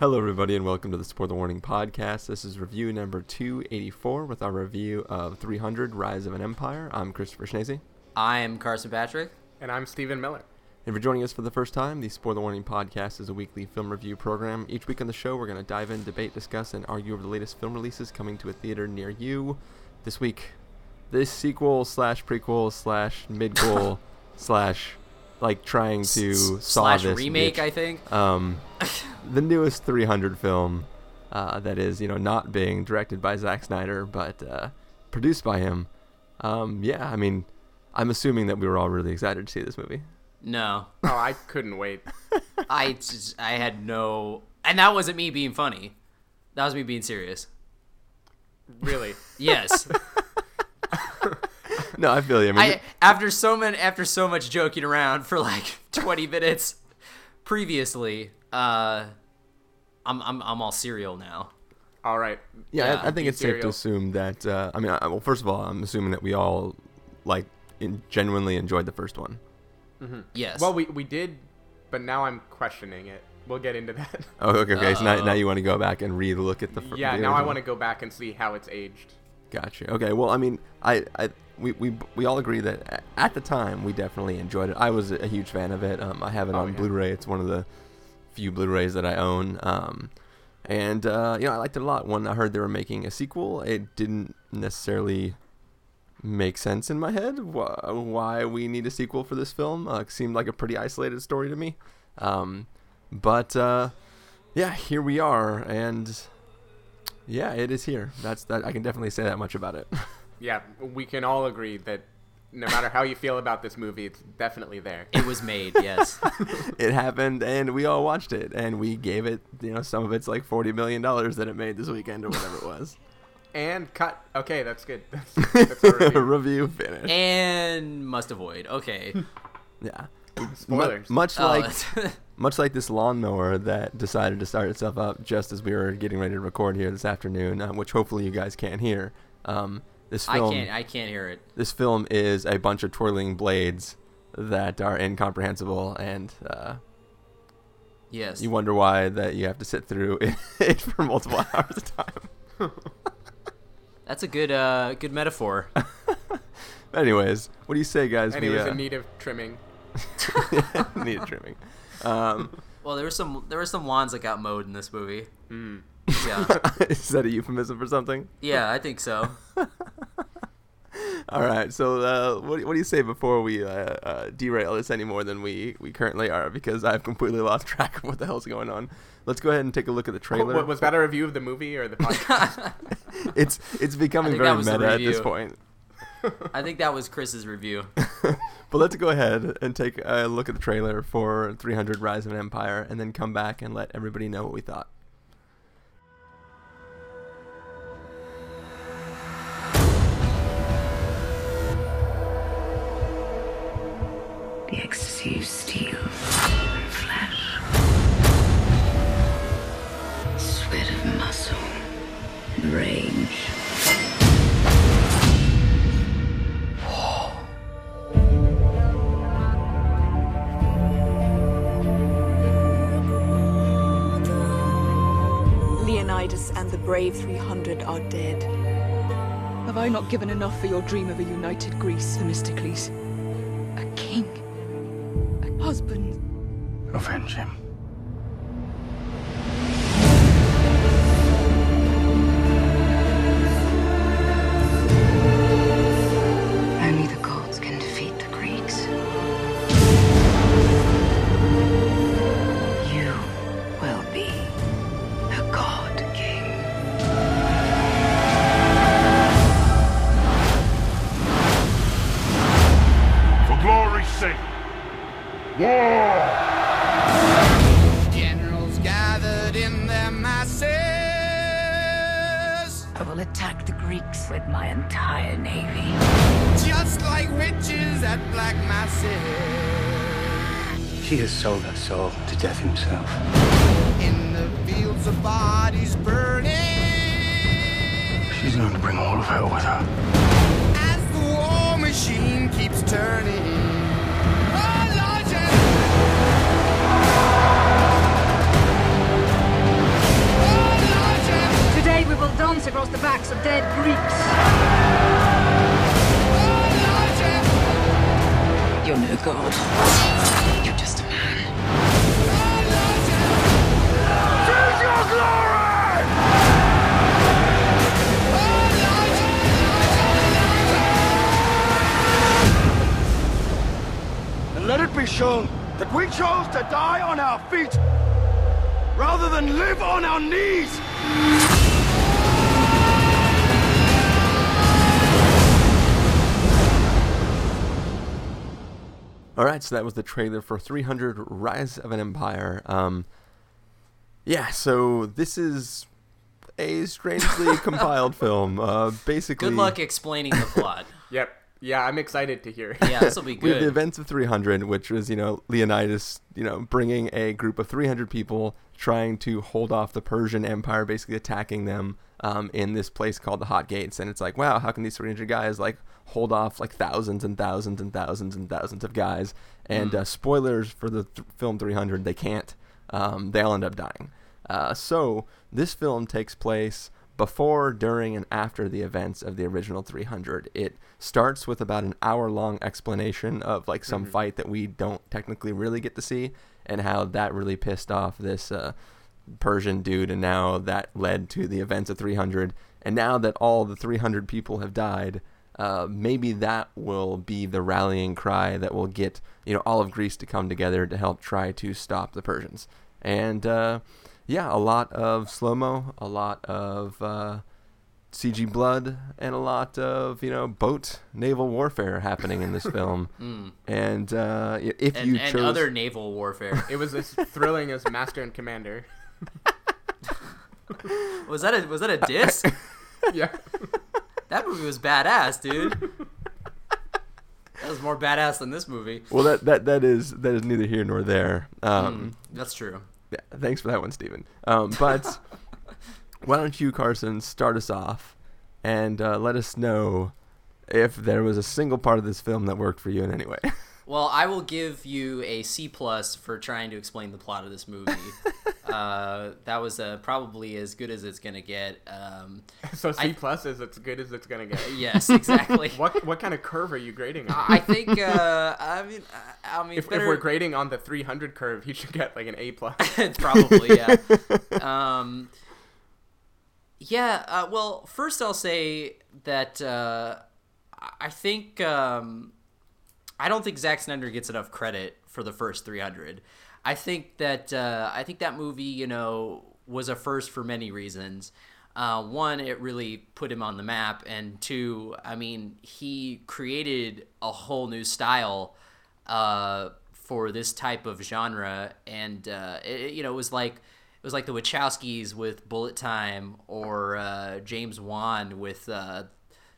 Hello, everybody, and welcome to the Spoiler the Warning podcast. This is review number 284 with our review of 300 Rise of an Empire. I'm Christopher Schnese. I am Carson Patrick. And I'm Stephen Miller. And for joining us for the first time, the Spoiler the Warning podcast is a weekly film review program. Each week on the show, we're going to dive in, debate, discuss, and argue over the latest film releases coming to a theater near you. This week, this sequel slash prequel slash midquel slash like trying to S- solve slash this remake, niche. I think. um, the newest 300 film uh, that is, you know, not being directed by Zack Snyder, but uh, produced by him. Um, yeah, I mean, I'm assuming that we were all really excited to see this movie. No, Oh, I couldn't wait. I just, I had no, and that wasn't me being funny. That was me being serious. Really. Yes, No, I feel you. I mean, I after so many after so much joking around for like 20 minutes previously, uh, I'm I'm I'm all serial now. All right. yeah, yeah, I, I think be it's safe to assume that. Uh, I mean, I, well, first of all, I'm assuming that we all like in, genuinely enjoyed the first one. Yes. Well, we, we did, but now I'm questioning it. We'll get into that. Oh, okay, okay. So now, Uh-oh. now you want to go back and re-look at the. fir- yeah, the now I want to go back and see how it's aged. Gotcha. Okay. Well, I mean, I, I, we, we, we all agree that at the time we definitely enjoyed it. I was a huge fan of it. Um, I have it Oh, on yeah. Blu-ray. It's one of the few Blu-rays that I own. Um, and uh, you know, I liked it a lot. When I heard they were making a sequel, it didn't necessarily make sense in my head wh- why we need a sequel for this film. Uh, it seemed like a pretty isolated story to me. Um, but uh, yeah, here we are, and yeah, it is here. That's that. I can definitely say that much about it. Yeah, we can all agree that no matter how you feel about this movie, it's definitely there. it was made. Yes. it happened, and we all watched it, and we gave it, you know, some of it's like forty million dollars that it made this weekend or whatever it was. And cut. Okay, that's good. That's, that's a review. Review finished. and must avoid. Okay. yeah. Spoilers. Mu- much Oh, like that's- much like this lawnmower that decided to start itself up just as we were getting ready to record here this afternoon, uh, which hopefully you guys can't hear. Um, this I can't I can't hear it. this film is a bunch of twirling blades that are incomprehensible, and uh, Yes. you wonder why that you have to sit through it for multiple hours of time. That's a good uh good metaphor. Anyways, what do you say, guys? it we was uh, in need of trimming. need trimming. Um, Well, there were some there were some wands that got mowed in this movie. Mm. Yeah. is that a euphemism for something? Yeah, I think so. All right. So, uh, what, do- what do you say before we uh, uh, derail this any more than we, we currently are? Because I've completely lost track of what the hell's going on. Let's go ahead and take a look at the trailer. Oh, was that a review of the movie or the podcast? It's it's becoming very that was the meta at this point. I think that was Chris's review. But let's go ahead and take a look at the trailer for 300 Rise of an Empire, and then come back and let everybody know what we thought. the ecstasy of steel and flesh, sweat of muscle and rage. Brave 300 are dead. Have I not given enough for your dream of a united Greece, Themistocles? A king, a husband. Avenge him. We chose to die on our feet rather than live on our knees. All right, so that was the trailer for 300 Rise of an Empire. Um, yeah, so this is a strangely compiled film. Uh, basically, Good luck explaining the plot. Yep. Yeah, I'm excited to hear. Yeah, this will be we have the events of 300, which was, you know, Leonidas, you know, bringing a group of 300 people trying to hold off the Persian Empire, basically attacking them um, in this place called the Hot Gates. And it's like, wow, how can these 300 guys, like, hold off, like, thousands and thousands and thousands and thousands of guys? And uh, spoilers for the th- film 300, they can't. Um, they all end up dying. Uh, so this film takes place before, during, and after the events of the original 300. It starts with about an hour long explanation of like some fight that we don't technically really get to see, and how that really pissed off this uh, Persian dude, and now that led to the events of 300. And now that all the 300 people have died, uh, maybe that will be the rallying cry that will get you know all of Greece to come together to help try to stop the Persians. And uh, yeah, a lot of slow mo, a lot of uh, CG blood, and a lot of you know boat naval warfare happening in this film. And uh, if and, you and chose other naval warfare. It was as thrilling as Master and Commander. Was that a was that a diss? Yeah. that movie was badass, dude. That was more badass than this movie. well, that that that is that is neither here nor there. Um, That's true. Yeah, thanks for that one, Stephen. Um, but why don't you, Carson, start us off and uh, let us know if there was a single part of this film that worked for you in any way. Well, I will give you a C plus for trying to explain the plot of this movie. uh, that was uh, probably as good as it's gonna get. Um, So C I- plus is as good as it's gonna get. yes, exactly. What what kind of curve are you grading on? I think. Uh, I mean, I I mean, if, if we're grading on the 300 curve, he should get like an A plus. probably yeah. um, yeah. Uh, well, first I'll say that uh, I- think um, I don't think Zack Snyder gets enough credit for the first 300. I think that uh, I think that movie, you know, was a first for many reasons. Uh, one, it really put him on the map, and two, I mean, he created a whole new style uh, for this type of genre, and uh, it, you know, it was like it was like the Wachowskis with Bullet Time, or uh, James Wan with uh,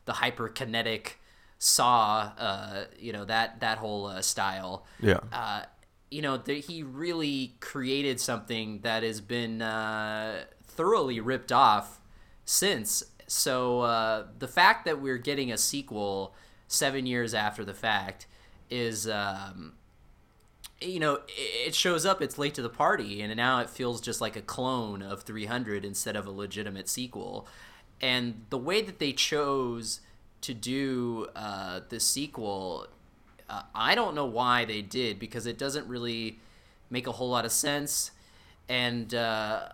the hyperkinetic Saw, uh, you know that that whole uh, style. Yeah. Uh, you know, th- he really created something that has been uh, thoroughly ripped off since. So uh, the fact that we're getting a sequel seven years after the fact is, um, you know, it shows up. It's late to the party, and now it feels just like a clone of 300 instead of a legitimate sequel. And the way that they chose to do uh, the sequel, uh, I don't know why they did because it doesn't really make a whole lot of sense. And uh,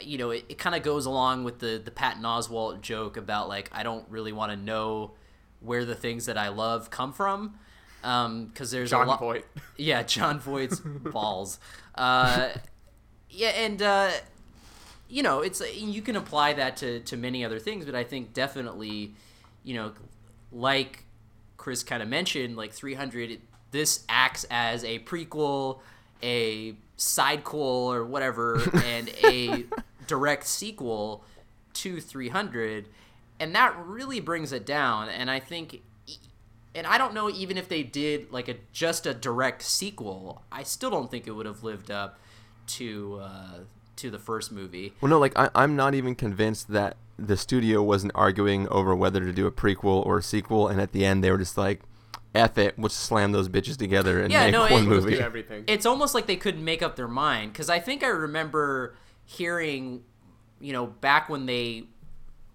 you know, it, it kind of goes along with the the Patton Oswalt joke about like I don't really want to know where the things that I love come from. Because there's Jon a lot. Voight. Yeah, Jon Voight's balls. Uh, yeah, and uh, you know, it's you can apply that to to many other things, but I think definitely, you know, like Chris kind of mentioned, like 300, it- this acts as a prequel, a sidequel, or whatever, and a direct sequel to 300, and that really brings it down. And I think and I don't know even if they did like a just a direct sequel, I still don't think it would have lived up to uh, to the first movie. Well, no, like I, I'm not even convinced that the studio wasn't arguing over whether to do a prequel or a sequel, and at the end they were just like, "F it, we'll just slam those bitches together and Yeah, make no, one it- movie." do everything. It's almost like they couldn't make up their mind because I think I remember hearing, you know, back when they,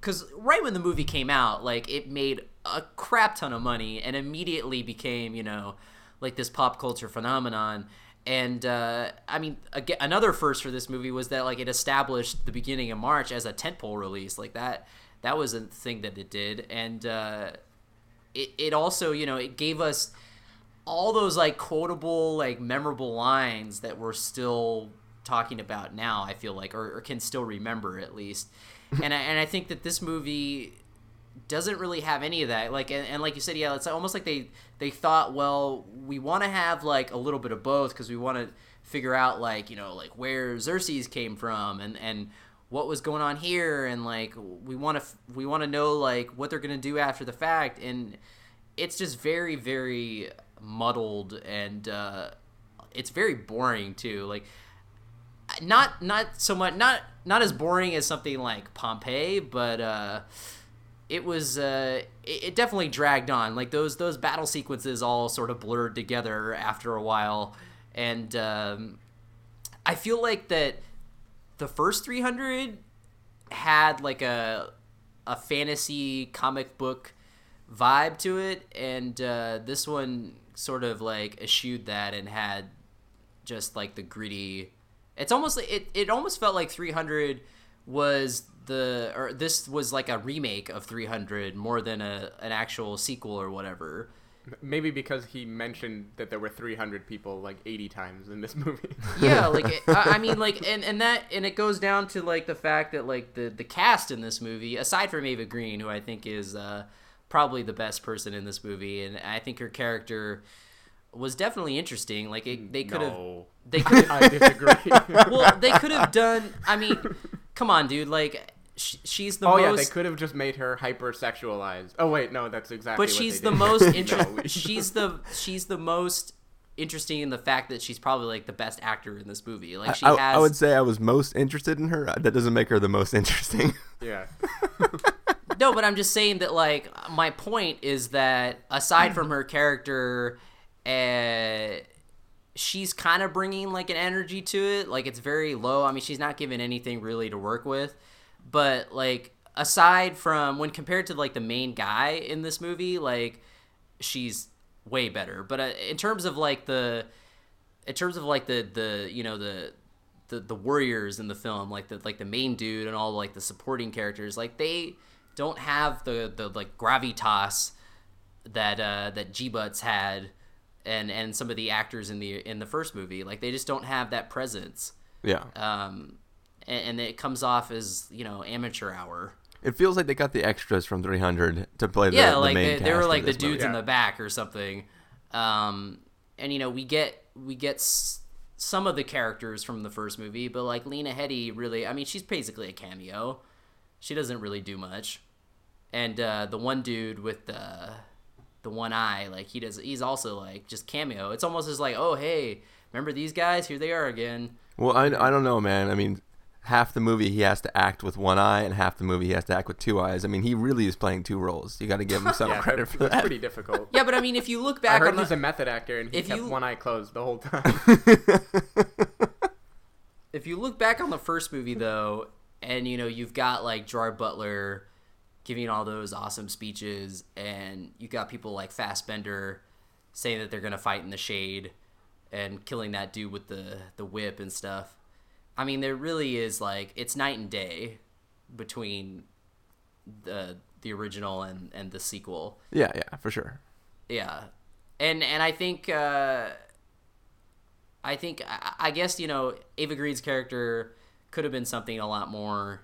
because right when the movie came out, like it made a crap ton of money and immediately became, you know, like this pop culture phenomenon. And uh, I mean, again, another first for this movie was that like it established the beginning of March as a tentpole release, like that. That was a thing that it did, and uh, it, it also, you know, it gave us all those like quotable, like memorable lines that we're still talking about now. I feel like, or, or can still remember at least. and I, and I think that this movie doesn't really have any of that. Like and, and like you said, yeah, it's almost like they they thought, well, we want to have like a little bit of both because we want to figure out like you know like where Xerxes came from and and what was going on here and like we want to we want to know like what they're gonna do after the fact and it's just very very muddled and uh, it's very boring too like not not so much not not as boring as something like Pompeii but uh it was uh, it, it definitely dragged on. Like those those battle sequences all sort of blurred together after a while, and um, I feel like that the first 300 had like a a fantasy comic book vibe to it, and uh, this one sort of like eschewed that and had just like the gritty. It's almost it. It almost felt like 300 was the or this was like a remake of 300 more than a an actual sequel or whatever. Maybe because he mentioned that there were 300 people like 80 times in this movie. yeah, like it, I I mean, like, and and that and it goes down to like the fact that like the the cast in this movie, aside from Eva Green, who I think is uh, probably the best person in this movie, and I think her character was definitely interesting. Like it, they could have, No. they could have, I disagree. well, they could have done. I mean, come on, dude, like. Sh- She's the oh most yeah, they could have just made her hypersexualized. Oh wait, no, that's exactly. but what she's they the did. most No, interesting. we- she's the she's the most interesting in the fact that she's probably like the best actor in this movie. Like she I, has. I would say I was most interested in her. That doesn't make her the most interesting. yeah. no, but I'm just saying that like my point is that aside from her character, uh, she's kind of bringing like an energy to it. Like it's very low. I mean, she's not given anything really to work with, but like aside from when compared to like the main guy in this movie, like she's way better. But uh, in terms of like the in terms of like the the you know the the, the warriors in the film like the like the main dude and all like the supporting characters like they don't have the the like gravitas that uh that G-Butts had and and some of the actors in the in the first movie like they just don't have that presence yeah. um and, and it comes off as you know amateur hour It feels like they got the extras from 300 to play the, yeah, the like main they, they were like the dudes movie. in the back or something. Um, and you know, we get we get s- some of the characters from the first movie, but like Lena Headey, really, I mean, she's basically a cameo. She doesn't really do much. And uh, the one dude with the the one eye, like he does, he's also like just cameo. It's almost as like, oh hey, remember these guys? Here they are again. Well, I, I don't know, man. I mean, half the movie he has to act with one eye, and half the movie he has to act with two eyes. I mean, he really is playing two roles. You got to give him some Yeah, credit it's for that. pretty difficult. Yeah, but I mean, if you look I back heard on the, he's a method actor and he if kept you- one eye closed the whole time. if you look back on the first movie though and you know you've got like gerard butler giving all those awesome speeches and you got people like Fassbender saying that they're gonna fight in the shade and killing that dude with the the whip and stuff i mean there really is like it's night and day between the the original and and the sequel Yeah, yeah, for sure. yeah, and and I think uh, I think I, I guess you know Eva Green's character could have been something a lot more.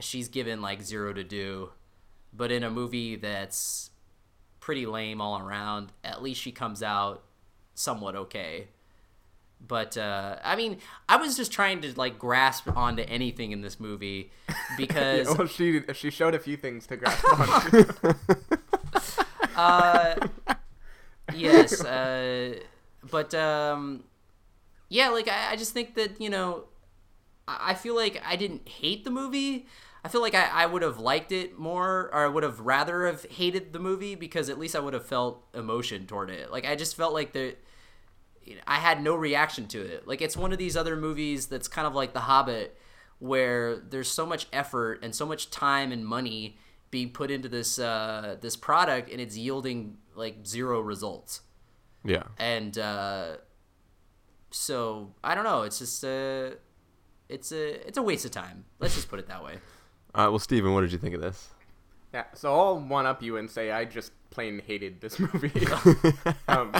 She's given like zero to do, but in a movie that's pretty lame all around, at least she comes out somewhat okay. But uh, I mean, I was just trying to like grasp onto anything in this movie because well, she she showed a few things to grasp on. uh, yes, uh, but um, yeah, like I, I just think that you know, I, I feel like I didn't hate the movie. I feel like I, I would have liked it more, or I would have rather have hated the movie because at least I would have felt emotion toward it. Like I just felt like the. I had no reaction to it. Like it's one of these other movies that's kind of like The Hobbit, where there's so much effort and so much time and money being put into this uh, this product, and it's yielding like zero results. Yeah. And uh, so I don't know. It's just a, it's a it's a waste of time. Let's just put it that way. All right, well, Stephen, what did you think of this? yeah, so I'll one up you and say I just plain hated this movie. um,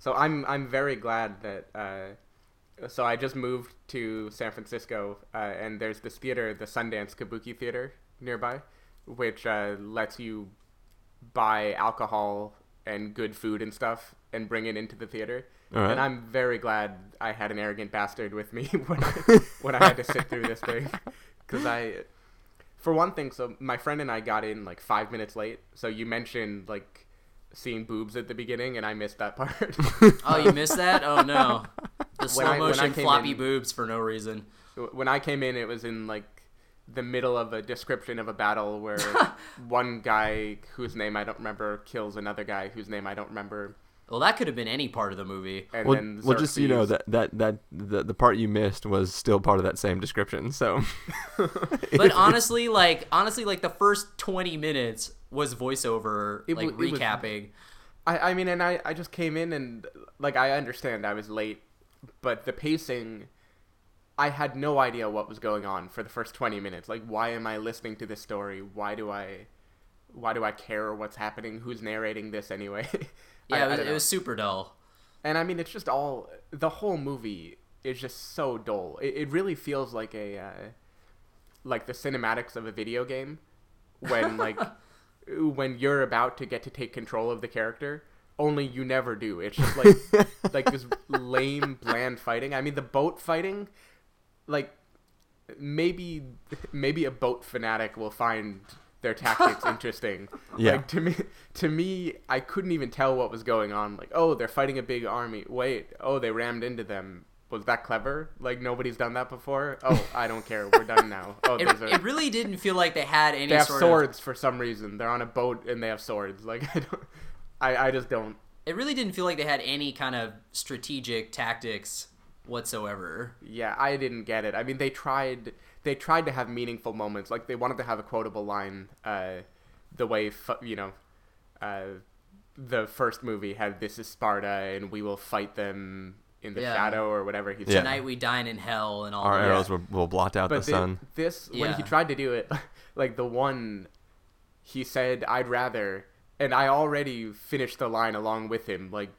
So I'm I'm very glad that. Uh, so I just moved to San Francisco, uh, and there's this theater, the Sundance Kabuki Theater nearby, which uh, lets you buy alcohol and good food and stuff and bring it into the theater. Right. And I'm very glad I had an arrogant bastard with me when I, when I had to sit through this thing, because I, for one thing, so my friend and I got in like five minutes late. So you mentioned like seeing boobs at the beginning, and I missed that part. Oh, you missed that? Oh no. The slow I- when I motion came floppy in- boobs for no reason. when I came in, it was in like the middle of a description of a battle where one guy whose name I don't remember kills another guy whose name I don't remember, Well, that could have been any part of the movie. and Well, then well, just so you know that that that the, the part you missed was still part of that same description. So, But honestly, like honestly, like the first twenty minutes was voiceover, It like wa- it was- recapping. I, I mean, and I, I just came in and like I understand I was late, but the pacing, I had no idea what was going on for the first twenty minutes. Like, why am I listening to this story? Why do I, why do I care what's happening? Who's narrating this anyway? Yeah, I it, was, it was super dull. And I mean, it's just all the whole movie is just so dull. It, it really feels like a uh, like the cinematics of a video game when like when you're about to get to take control of the character. Only you never do. It's just like like this lame, bland fighting. I mean, the boat fighting, like maybe maybe a boat fanatic will find their tactics interesting. Yeah. Like to me to me I couldn't even tell what was going on. Like, oh, they're fighting a big army. Wait, oh, they rammed into them. Was that clever? Like nobody's done that before? Oh, I don't care. We're done now. Oh, It, there's a it really didn't feel like they had any they have swords for some reason. They're on a boat and they have swords. Like I don't I, I just don't. It really didn't feel like they had any kind of strategic tactics whatsoever. Yeah, I didn't get it. I mean, they tried. They tried to have meaningful moments. Like they wanted to have a quotable line. Uh, the way you know, uh, the first movie had "This is Sparta" and we will fight them in the Yeah. shadow or whatever he said. Yeah. Tonight we dine in hell and all our that. arrows will, will blot out But the thi- sun. this, when he tried to do it, like the one, he said, "I'd rather," and I already finished the line along with him, like,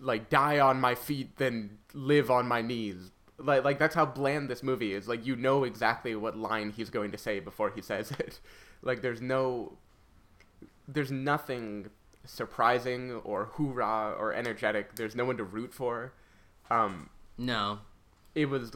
like die on my feet than live on my knees. Like, like that's how bland this movie is. Like, you know exactly what line he's going to say before he says it. Like, there's no, there's nothing surprising or hoorah or energetic. There's no one to root for. Um, No. it was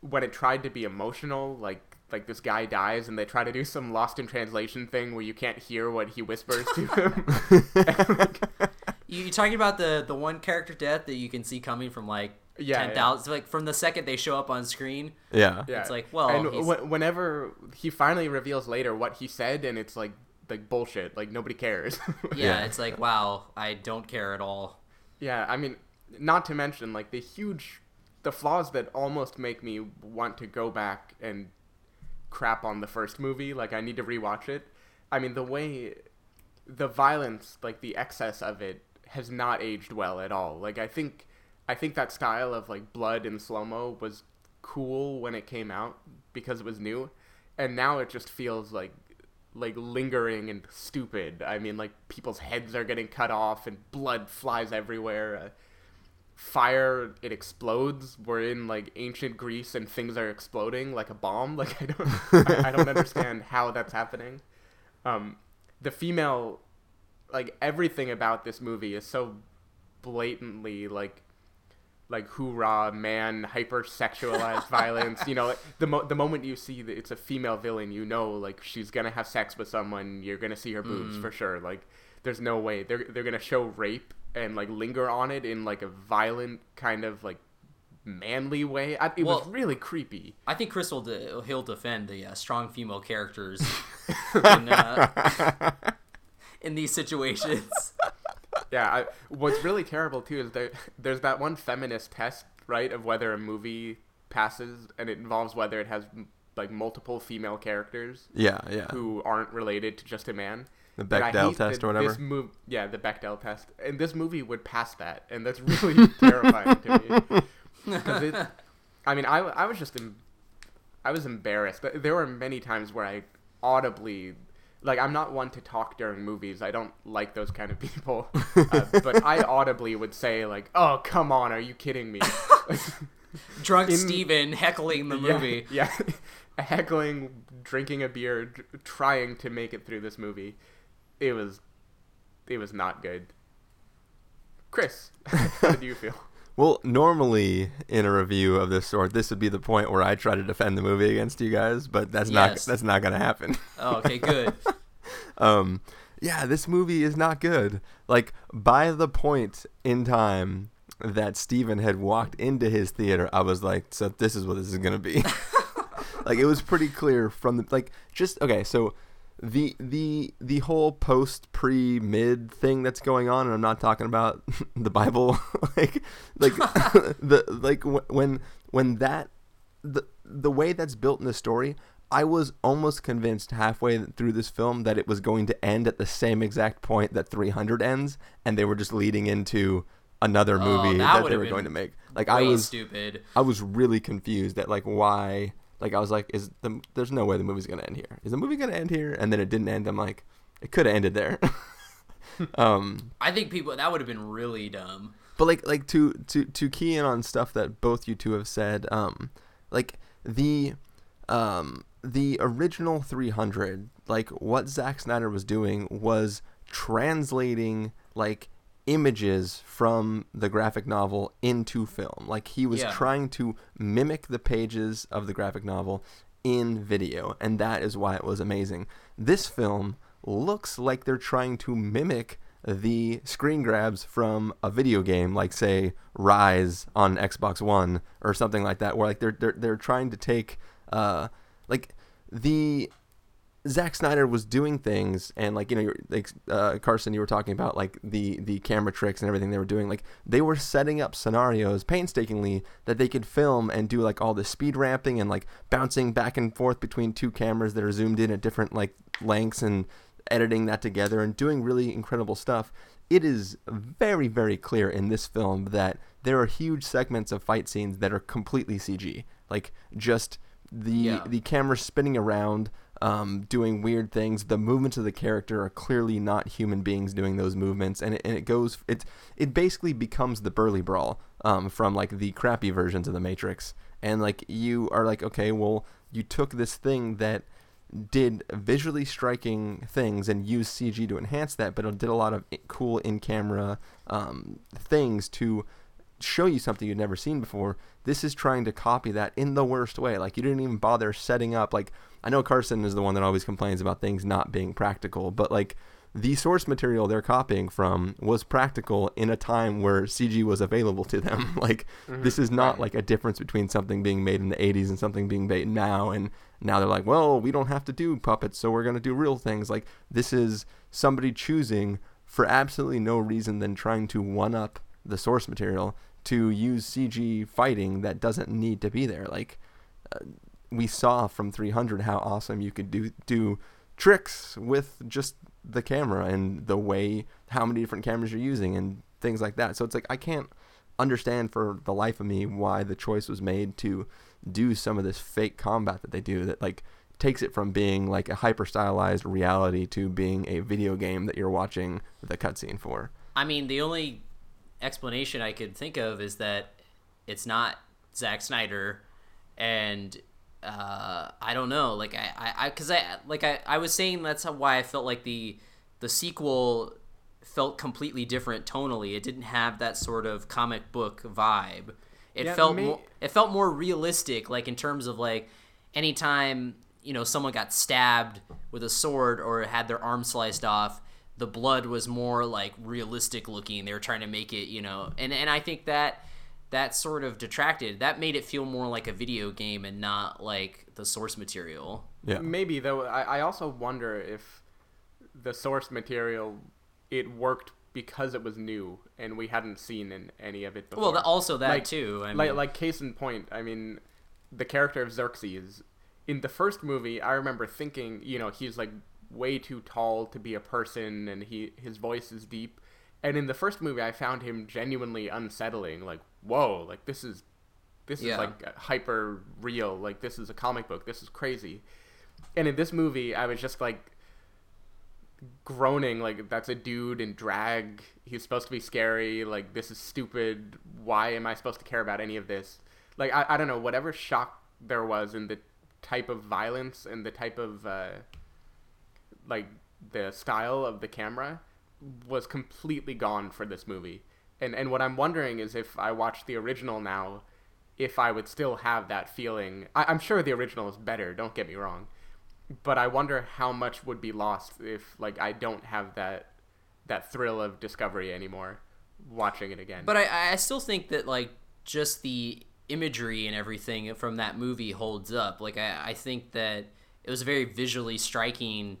when it tried to be emotional like like this guy dies and they try to do some lost in translation thing where you can't hear what he whispers to him You, you talking about the the one character death that you can see coming from like Yeah, ten thousand, like from the second they show up on screen. Yeah. yeah It's like, well, and he's- wh- whenever he finally reveals later what he said and it's like like bullshit like nobody cares Yeah, Yeah. it's like wow, I don't care at all. yeah i mean not to mention like the huge the flaws that almost make me want to go back and crap on the first movie like i need to rewatch it. I mean the way the violence like the excess of it has not aged well at all. Like i think i think that style of like blood and slow-mo was cool when it came out because it was new. And now it just feels like like lingering and stupid. I mean like people's heads are getting cut off and blood flies everywhere. Uh, fire it explodes. We're in like ancient greece and things are exploding like a bomb. Like i don't I, I don't understand how that's happening. Um the female like everything about this movie is so blatantly like like hoorah man hypersexualized violence. You know the mo- the moment you see that it's a female villain you know like she's gonna have sex with someone. You're gonna see her boobs for sure. Like there's no way they're they're gonna show rape and like linger on it in like a violent kind of like manly way I, it was really creepy I think Chris will de- he'll defend the uh, strong female characters in, uh, in these situations. Yeah, I, what's really terrible too is there there's that one feminist test, right, of whether a movie passes, and it involves whether it has like multiple female characters Yeah. Yeah. who aren't related to just a man. The And Bechdel hate test that or whatever. This mov- yeah, the Bechdel test, and this movie would pass that, and that's really terrifying to me. 'Cause it, I mean, I, I was just em- I was embarrassed. But there were many times where I audibly like I'm not one to talk during movies. I don't like those kind of people. uh, but I audibly would say like, "Oh, come on, are you kidding me?" Drunk In- Stephen heckling the Yeah, movie. Yeah, heckling, drinking a beer, d- trying to make it through this movie. It was, it was not good. Chris, how do you feel? Well, normally in a review of this sort, this would be the point where I try to defend the movie against you guys, but that's not that's not gonna happen. Oh, okay, good. um, yeah, this movie is not good. Like by the point in time that Stephen had walked into his theater, I was like, so this is what this is gonna be. like it was pretty clear from the like just okay, so the the the whole post pre mid thing that's going on and I'm not talking about the Bible like like the like when when that the the way that's built in the story I was almost convinced halfway through this film that it was going to end at the same exact point that 300 ends and they were just leading into another Oh, movie that that, they were going to make like I was stupid. I was really confused at like why. Like I was like, is the there's no way the movie's gonna end here. Is the movie gonna end here? And then it didn't end. I'm like, it could have ended there. um, I think people that would have been really dumb. but like like to to to key in on stuff that both you two have said. Um, like the um the original 300, like what Zack Snyder was doing was translating like images from the graphic novel into film. Like he was Yeah. trying to mimic the pages of the graphic novel in video, and that is why it was amazing. This film looks like they're trying to mimic the screen grabs from a video game, like say Ryse on Xbox One or something like that, where like they're they're they're trying to take uh like the Zack Snyder was doing things, and like you know, you're, like uh, Carson, you were talking about like the the camera tricks and everything they were doing. Like they were setting up scenarios painstakingly that they could film and do like all the speed ramping and like bouncing back and forth between two cameras that are zoomed in at different like lengths and editing that together and doing really incredible stuff. It is very very clear in this film that there are huge segments of fight scenes that are completely CG, like just the Yeah. the camera spinning around um, doing weird things. The movements of the character are clearly not human beings doing those movements, and it, and it goes it it basically becomes the Burly Brawl um, from like the crappy versions of the Matrix, and like you are like okay, well you took this thing that did visually striking things and used CG to enhance that, but it did a lot of cool in camera um, things to show you something you'd never seen before. This is trying to copy that in the worst way. Like you didn't even bother setting up. Like I know Carson is the one that always complains about things not being practical, but like the source material they're copying from was practical in a time where CG was available to them. like mm-hmm. this is not like a difference between something being made in the 80s and something being made now and now they're like, "Well, we don't have to do puppets, so we're going to do real things." Like this is somebody choosing for absolutely no reason than trying to one up the source material to use CG fighting that doesn't need to be there. Like uh, we saw from 300 how awesome you could do do tricks with just the camera and the way how many different cameras you're using and things like that. So it's like I can't understand for the life of me why the choice was made to do some of this fake combat that they do that like takes it from being like a hyper stylized reality to being a video game that you're watching the cutscene for. I mean, the only explanation I could think of is that it's not Zack Snyder, and uh, I don't know. Like I, I, because I, like I, I was saying that's how, why I felt like the the sequel felt completely different tonally. It didn't have that sort of comic book vibe. It Yeah, felt may- more, it felt more realistic, like in terms of like anytime you know someone got stabbed with a sword or had their arm sliced off the blood was more like realistic looking they were trying to make it you know and and i think that that sort of detracted that made it feel more like a video game and not like the source material Yeah. Maybe though. I, I also wonder if the source material it worked because it was new and we hadn't seen in any of it before. well also that like, too i mean like like case in point. I mean, the character of Xerxes in the first movie. I remember thinking, you know, he's like way too tall to be a person, and he his voice is deep. And in the first movie, I found him genuinely unsettling. Like, whoa, like this is this Yeah. is like hyper real. Like this is a comic book. This is crazy. And in this movie, I was just like, groaning like that's a dude in drag. He's supposed to be scary. Like this is stupid. Why am I supposed to care about any of this? Like I, I don't know. Whatever shock there was in the type of violence and the type of uh, like the style of the camera was completely gone for this movie. And and what I'm wondering is if I watch the original now, if I would still have that feeling. I, I'm sure the original is better. Don't get me wrong, but I wonder how much would be lost if like I don't have that that thrill of discovery anymore watching it again. But I, I still think that like just the imagery and everything from that movie holds up. Like I, I think that it was a very visually striking,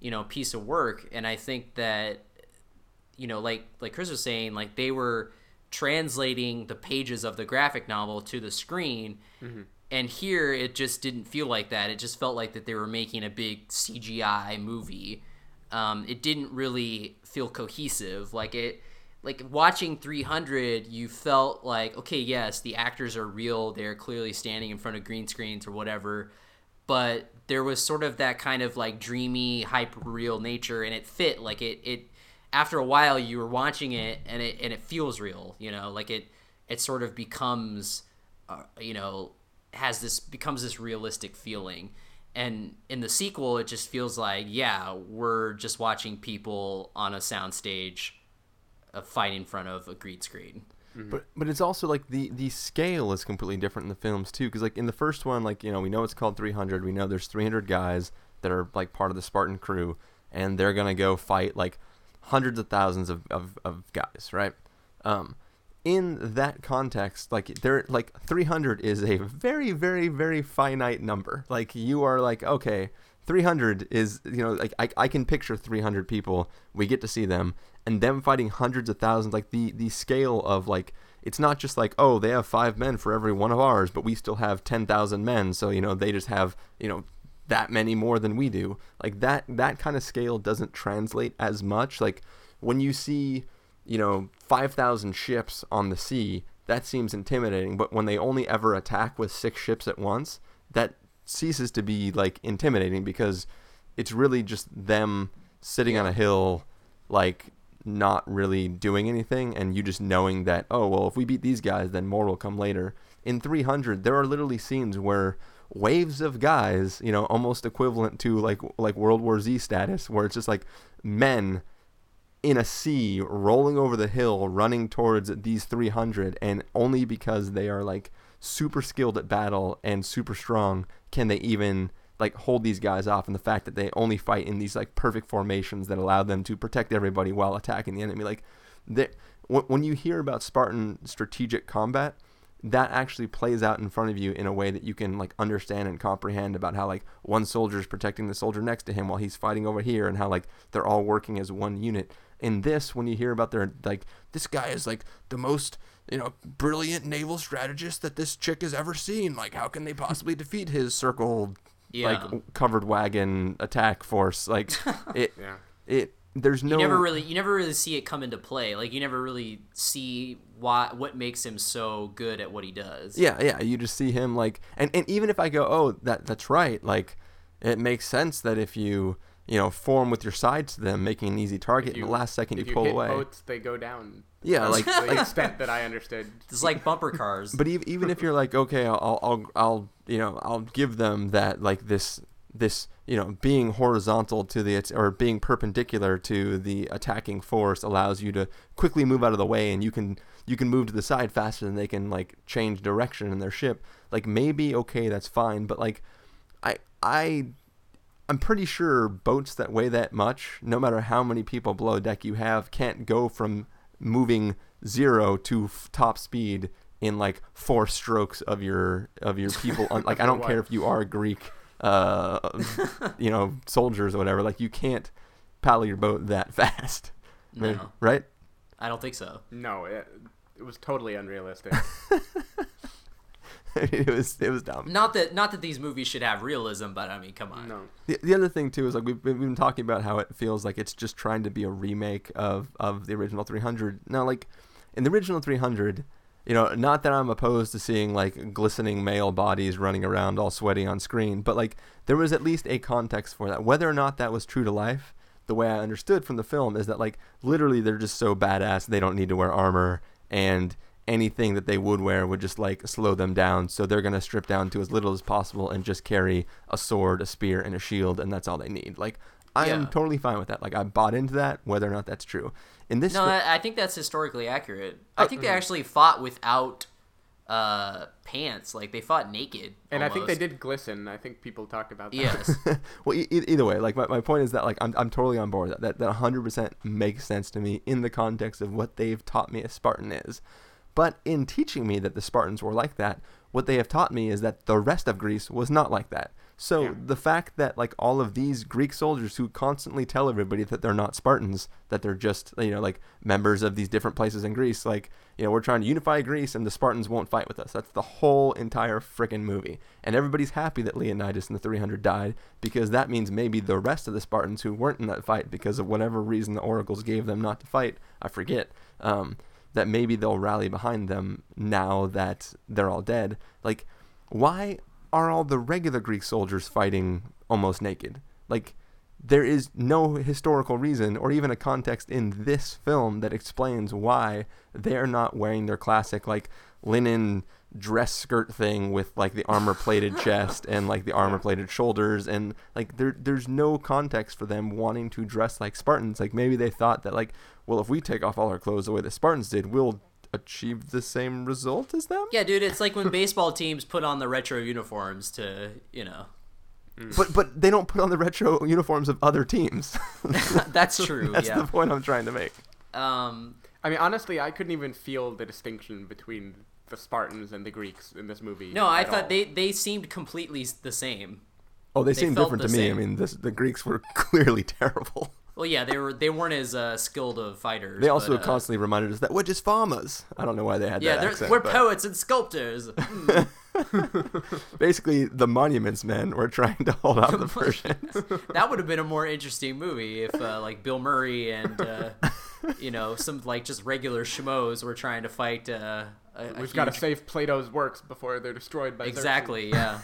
you know, piece of work, and I think that you know, like like Chris was saying, like they were translating the pages of the graphic novel to the screen. And here it just didn't feel like that. It just felt like that they were making a big CGI movie. Um, it didn't really feel cohesive. Like it, like watching 300, you felt like okay, yes, the actors are real. They're clearly standing in front of green screens or whatever. But there was sort of that kind of like dreamy, hyper real nature, and it fit. Like it, it after a while you were watching it and it and it feels real you know like it it sort of becomes uh, you know has this becomes this realistic feeling and in the sequel it just feels like yeah we're just watching people on a soundstage uh, fight in front of a green screen But but it's also like the the scale is completely different in the films too because like in the first one like you know we know it's called 300 we know there's 300 guys that are like part of the Spartan crew and they're gonna go fight like hundreds of thousands of, of, of guys right? Um in that context like there like 300 is a very very very finite number. Like you are like okay 300 is you know like I, I can picture 300 people. We get to see them and them fighting hundreds of thousands like the the scale of like it's not just like oh they have five men for every one of ours but we still have 10,000 men so you know they just have you know that many more than we do. Like that that kind of scale doesn't translate as much. Like when you see you know 5000 ships on the sea that seems intimidating but when they only ever attack with six ships at once that ceases to be like intimidating because it's really just them sitting on a hill like not really doing anything and you just knowing that oh well if we beat these guys then more will come later. In 300 there are literally scenes where waves of guys you know almost equivalent to like like world war z status where it's just like men in a sea rolling over the hill running towards these 300 and only because they are like super skilled at battle and super strong can they even like hold these guys off and the fact that they only fight in these like perfect formations that allow them to protect everybody while attacking the enemy like they, when you hear about spartan strategic combat that actually plays out in front of you in a way that you can like understand and comprehend about how like one soldier is protecting the soldier next to him while he's fighting over here and how like they're all working as one unit. In this when you hear about their like this guy is like the most you know brilliant naval strategist that this chick has ever seen like how can they possibly defeat his circle Yeah. like covered wagon attack force like it Yeah. it there's no you never really you never really see it come into play like you never really see why what makes him so good at what he does Yeah, yeah. You just see him like, and, and even if I go, oh, that that's right. Like, it makes sense that if you you know form with your sides to them, making an easy target, in the last second you, you pull hit away. boats, they go down. Yeah, like the like. extent that I understood. it's like bumper cars But even even if you're like, okay, I'll I'll I'll you know I'll give them that like this this you know being horizontal to the or being perpendicular to the attacking force allows you to quickly move out of the way and you can you can move to the side faster than they can like change direction in their ship. Like maybe okay that's fine but like i i i'm pretty sure boats that weigh that much no matter how many people below deck you have can't go from moving zero to f- top speed in like four strokes of your of your people. Like i don't care if you are greek uh you know soldiers or whatever like you can't paddle your boat that fast. No. right? I don't think so. No, it, it was totally unrealistic. it was it was dumb. Not that not that these movies should have realism but i mean come on. No. the, the other thing too is like we've been, we've been talking about how it feels like it's just trying to be a remake of of the original 300 now like in the original 300 you know not that i'm opposed to seeing like glistening male bodies running around all sweaty on screen but like there was at least a context for that whether or not that was true to life the way I understood from the film is that like literally they're just so badass they don't need to wear armor and anything that they would wear would just like slow them down. So they're gonna strip down to as little as possible and just carry a sword, a spear, and a shield, and that's all they need. Like I am totally fine with that. Like I bought into that, whether or not that's true. In this, No, fi- I, I think that's historically accurate. Oh, I think they actually fought without uh, pants. Like they fought naked. And I think they almost. did glisten. I think people talked about that. Yes. well, e- e- either way, like my, my point is that like I'm, I'm totally on board that. That that 100% makes sense to me in the context of what they've taught me a Spartan is. But in teaching me that the Spartans were like that, what they have taught me is that the rest of Greece was not like that. So Yeah. the fact that like all of these Greek soldiers who constantly tell everybody that they're not Spartans, that they're just you know like members of these different places in Greece, like you know we're trying to unify Greece and the Spartans won't fight with us. That's the whole entire frickin' movie, and everybody's happy that Leonidas and the 300 died because that means maybe the rest of the Spartans who weren't in that fight because of whatever reason the oracles gave them not to fight, I forget. Um, that maybe they'll rally behind them now that they're all dead. Like, why are all the regular Greek soldiers fighting almost naked? Like, there is no historical reason or even a context in this film that explains why they're not wearing their classic, like, linen dress skirt thing with like the armor plated chest and like the armor plated shoulders and like there there's no context for them wanting to dress like Spartans like maybe they thought that like well if we take off all our clothes the way the Spartans did we'll achieve the same result as them yeah, dude. It's like when baseball teams put on the retro uniforms to, you know. but but they don't put on the retro uniforms of other teams That's true. that's yeah. the point I'm trying to make Um. I mean, honestly, I couldn't even feel the distinction between the Spartans and the Greeks in this movie. No, I thought all. they they seemed completely the same. oh they, They seem felt different to the me I mean this, the Greeks were clearly terrible Well, yeah, they were they weren't as uh, skilled of fighters. they also but, uh, constantly reminded us that we're just farmers I don't know why they had that. Yeah, that they're, we're but- poets and sculptors. Mm. basically the monuments men were trying to hold out the Persians. that would have been a more interesting movie if uh, like Bill Murray and uh, you know some like just regular schmoes were trying to fight. Uh, a, a We've got to save Plato's works before they're destroyed by Xerxes. exactly. Yeah.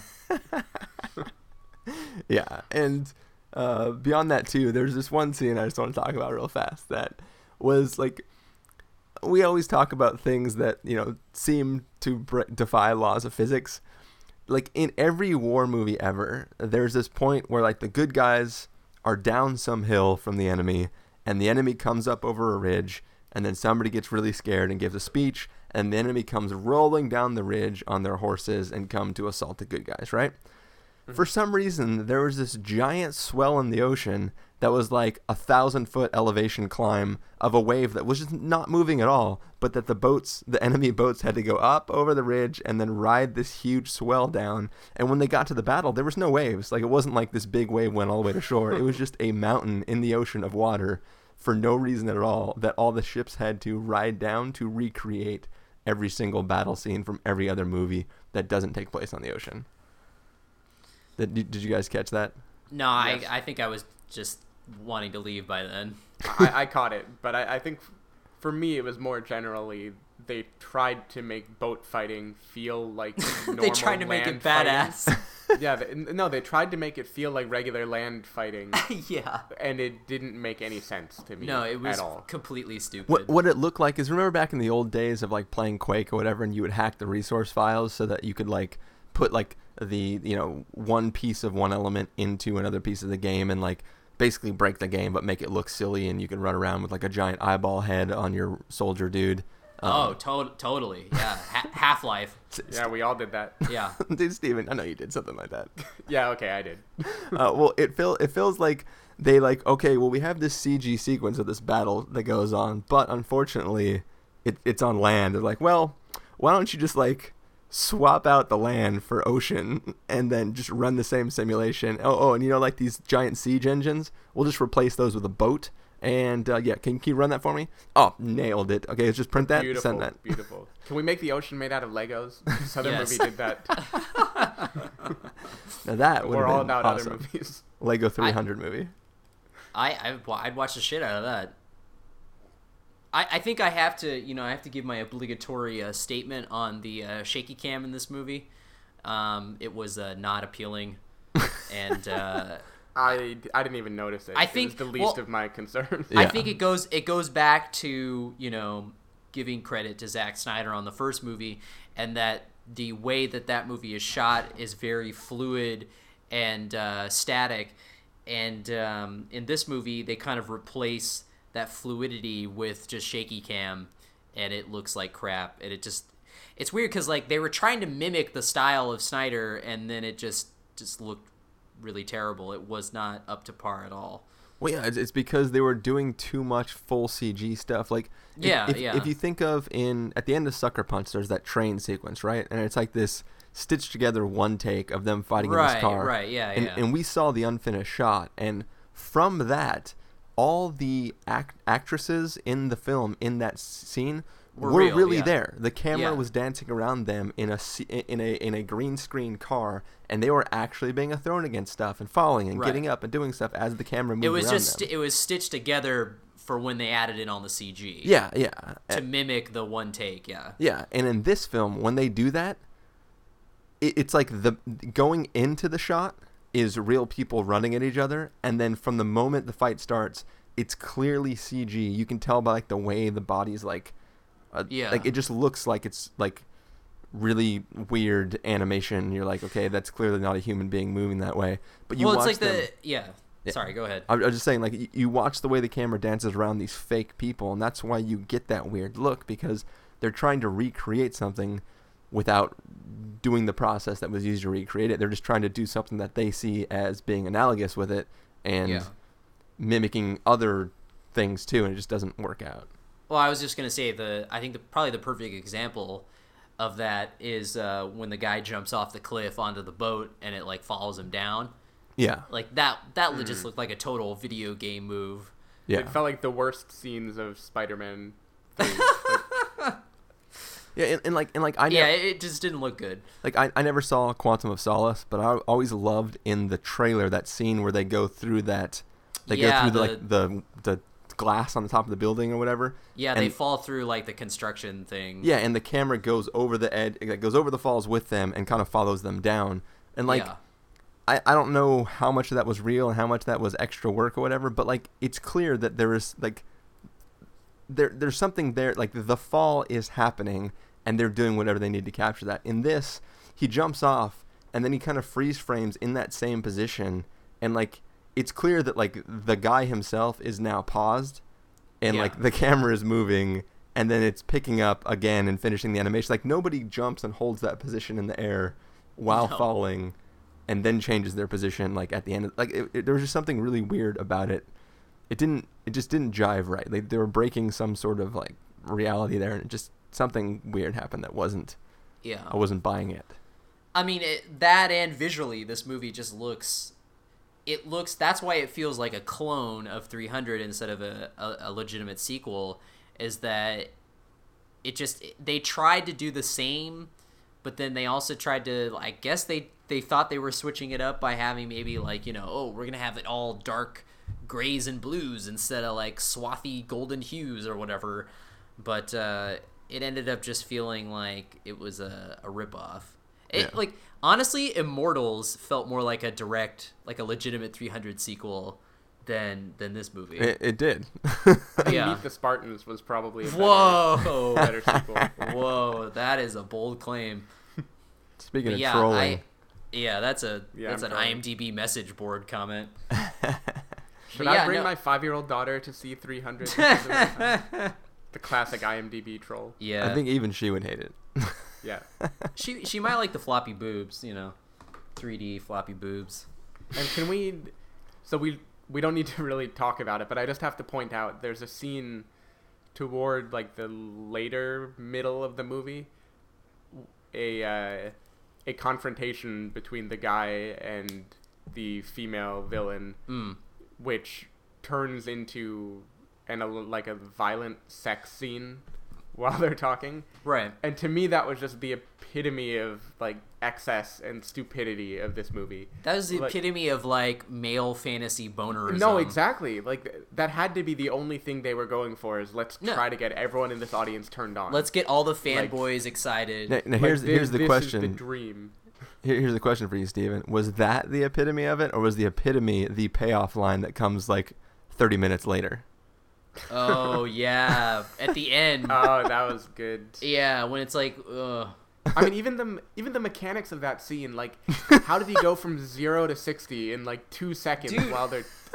yeah, and uh, beyond that too, there's this one scene I just want to talk about real fast that was like we always talk about things that you know seem to bre- defy laws of physics. Like in every war movie ever, there's this point where like the good guys are down some hill from the enemy, and the enemy comes up over a ridge, and then somebody gets really scared and gives a speech, and the enemy comes rolling down the ridge on their horses and come to assault the good guys, right? For some reason, there was this giant swell in the ocean that was like a thousand foot elevation climb of a wave that was just not moving at all, but that the boats, the enemy boats, had to go up over the ridge and then ride this huge swell down. And when they got to the battle, there was no waves. Like it wasn't like this big wave went all the way to shore. it was just a mountain in the ocean of water for no reason at all that all the ships had to ride down to recreate every single battle scene from every other movie that doesn't take place on the ocean. Did, did you guys catch that? No, I Yes. I think I was just wanting to leave by then. I, I caught it, but I, I think for me it was more generally they tried to make boat fighting feel like normal they tried to make it badass. yeah, they, no, they tried to make it feel like regular land fighting, yeah. and it didn't make any sense to me. No, it was at all. completely stupid. What what it looked like is remember back in the old days of like playing Quake or whatever, and you would hack the resource files so that you could like put like the you know one piece of one element into another piece of the game and like basically break the game but make it look silly and you can run around with like a giant eyeball head on your soldier dude. oh, to- totally. Yeah. Ha- Half Life. Yeah, we all did that. Yeah. Dude, Stephen, I know you did something like that. yeah, okay, I did. uh, well, it feel it feels like they like okay, well we have this CG sequence of this battle that goes on, but unfortunately, it, it's on land. They're like, well, why don't you just like swap out the land for ocean and then just run the same simulation? Oh, oh, and you know like these giant siege engines, we'll just replace those with a boat. And uh, yeah, can, can you run that for me? Oh, nailed it. Okay, let's just print that. Beautiful, Send that. beautiful. Can we make the ocean made out of Legos? This other Yes. movie did that. Now that would We're all been about awesome. other movies. Lego 300 movie. I, I I'd watch the shit out of that. I, I think I have to you know I have to give my obligatory uh, statement on the uh, shaky cam in this movie. Um, it was uh, not appealing, and uh, I, I didn't even notice it. I It think- was the least well- of my concerns. Yeah. I think it goes it goes back to you know giving credit to Zack Snyder on the first movie, and that the way that that movie is shot is very fluid and uh, static, and um, in this movie they kind of replace that fluidity with just shaky cam, and it looks like crap, and it just it's weird because like they were trying to mimic the style of Snyder, and then it just just looked really terrible. It was not up to par at all. Well, yeah, it's, because they were doing too much full CG stuff. Like, if- Yeah, if, yeah. If you think of in at the end of Sucker Punch, there's that train sequence, right? And it's like this stitched together one take of them fighting in this car. right, yeah, and, yeah. And we saw the unfinished shot, and from that, all the act- actresses in the film in that scene Were were, real, really yeah. there. The camera Yeah. was dancing around them in a in a in a green screen car, and they were actually being thrown against stuff and falling and Right. getting up and doing stuff as the camera moved it was around just them. it was stitched together for when they added it on the CG. Yeah, yeah. To mimic the one take, yeah. yeah, and in this film, when they do that, it, it's like the going into the shot is real people running at each other, and then from the moment the fight starts, it's clearly CG. You can tell by like the way the body's like, uh, Yeah. like it just looks like it's like really weird animation. You're like, okay, that's clearly not a human being moving that way. But you well, it's watch like them, the yeah. Sorry, go ahead. I I was just saying, like, you, you watch the way the camera dances around these fake people, and that's why you get that weird look because they're trying to recreate something without doing the process that was used to recreate it. They're just trying to do something that they see as being analogous with it and Yeah. mimicking other things too, and it just doesn't work out. Well, I was just gonna say the I think the probably the perfect example of that is uh, when the guy jumps off the cliff onto the boat and it like follows him down. Yeah, Like that that just looked like a total video game move. yeah, It felt like the worst scenes of Spider-Man. 3. Like, yeah, and, and like, and like, I Yeah, it just didn't look good. like I, I never saw Quantum of Solace, but I always loved in the trailer that scene where they go through that, they Yeah, go through the, the- like the the glass on the top of the building or whatever. Yeah, they fall through like the construction thing. Yeah, and the camera goes over the edge, it goes over the falls with them and kind of follows them down. And like, Yeah. I, I don't know how much of that was real and how much that was extra work or whatever, but like, it's clear that there is like, there there's something there. Like the fall is happening, and they're doing whatever they need to capture that. In this, he jumps off, and then he kind of freeze frames in that same position, and like, it's clear that like the guy himself is now paused, and Yeah. like the camera is moving and then it's picking up again and finishing the animation like nobody jumps and holds that position in the air while No. falling and then changes their position like at the end of, like it, it- there was just something really weird about it it didn't it just didn't jive right like they were breaking some sort of like reality there and it just something weird happened that wasn't Yeah. i wasn't buying it I mean, it, that and visually, this movie just looks. It looks. That's why it feels like a clone of 300 instead of a, a, a legitimate sequel. Is that it just they tried to do the same, but then they also tried to. I guess they they thought they were switching it up by having maybe like you know oh we're gonna have it all dark grays and blues instead of like swathy golden hues or whatever. But uh, it ended up just feeling like it was a, a ripoff. It, Yeah. Like honestly, Immortals felt more like a direct, like a legitimate 300 sequel than than this movie. it, it did yeah. Meet the Spartans was probably a better, Whoa, better sequel. whoa, that is a bold claim. speaking But of yeah, trolling I, yeah, that's a Yeah, that's I'm an trolling. IMDb message board comment. Should But I bring no- my five-year-old daughter to see 300? the classic IMDb troll. Yeah, i think even she would hate it Yeah. she she might like the floppy boobs, you know, 3D floppy boobs. And can we? So we we don't need to really talk about it, but I just have to point out there's a scene toward like the later middle of the movie, a uh, a confrontation between the guy and the female villain, Mm. Which turns into an a, like a violent sex scene while they're talking. Right. And to me, that was just the epitome of like excess and stupidity of this movie. That was the Like- epitome of like male fantasy bonerism. No, exactly. Like that had to be the only thing they were going for is let's No. try to get everyone in this audience turned on. Let's get all the Like- fanboys excited. now, now Like, here's thi- here's the this question Is the dream. Here, here's a question for you, Stephen. Was that the epitome of it, or was the epitome the payoff line that comes like 30 minutes later? Oh yeah, at the end. Oh, that was good. yeah, when it's like, ugh. I mean, even the even the mechanics of that scene, like, how did he go from zero to sixty in like two seconds Dude. while they're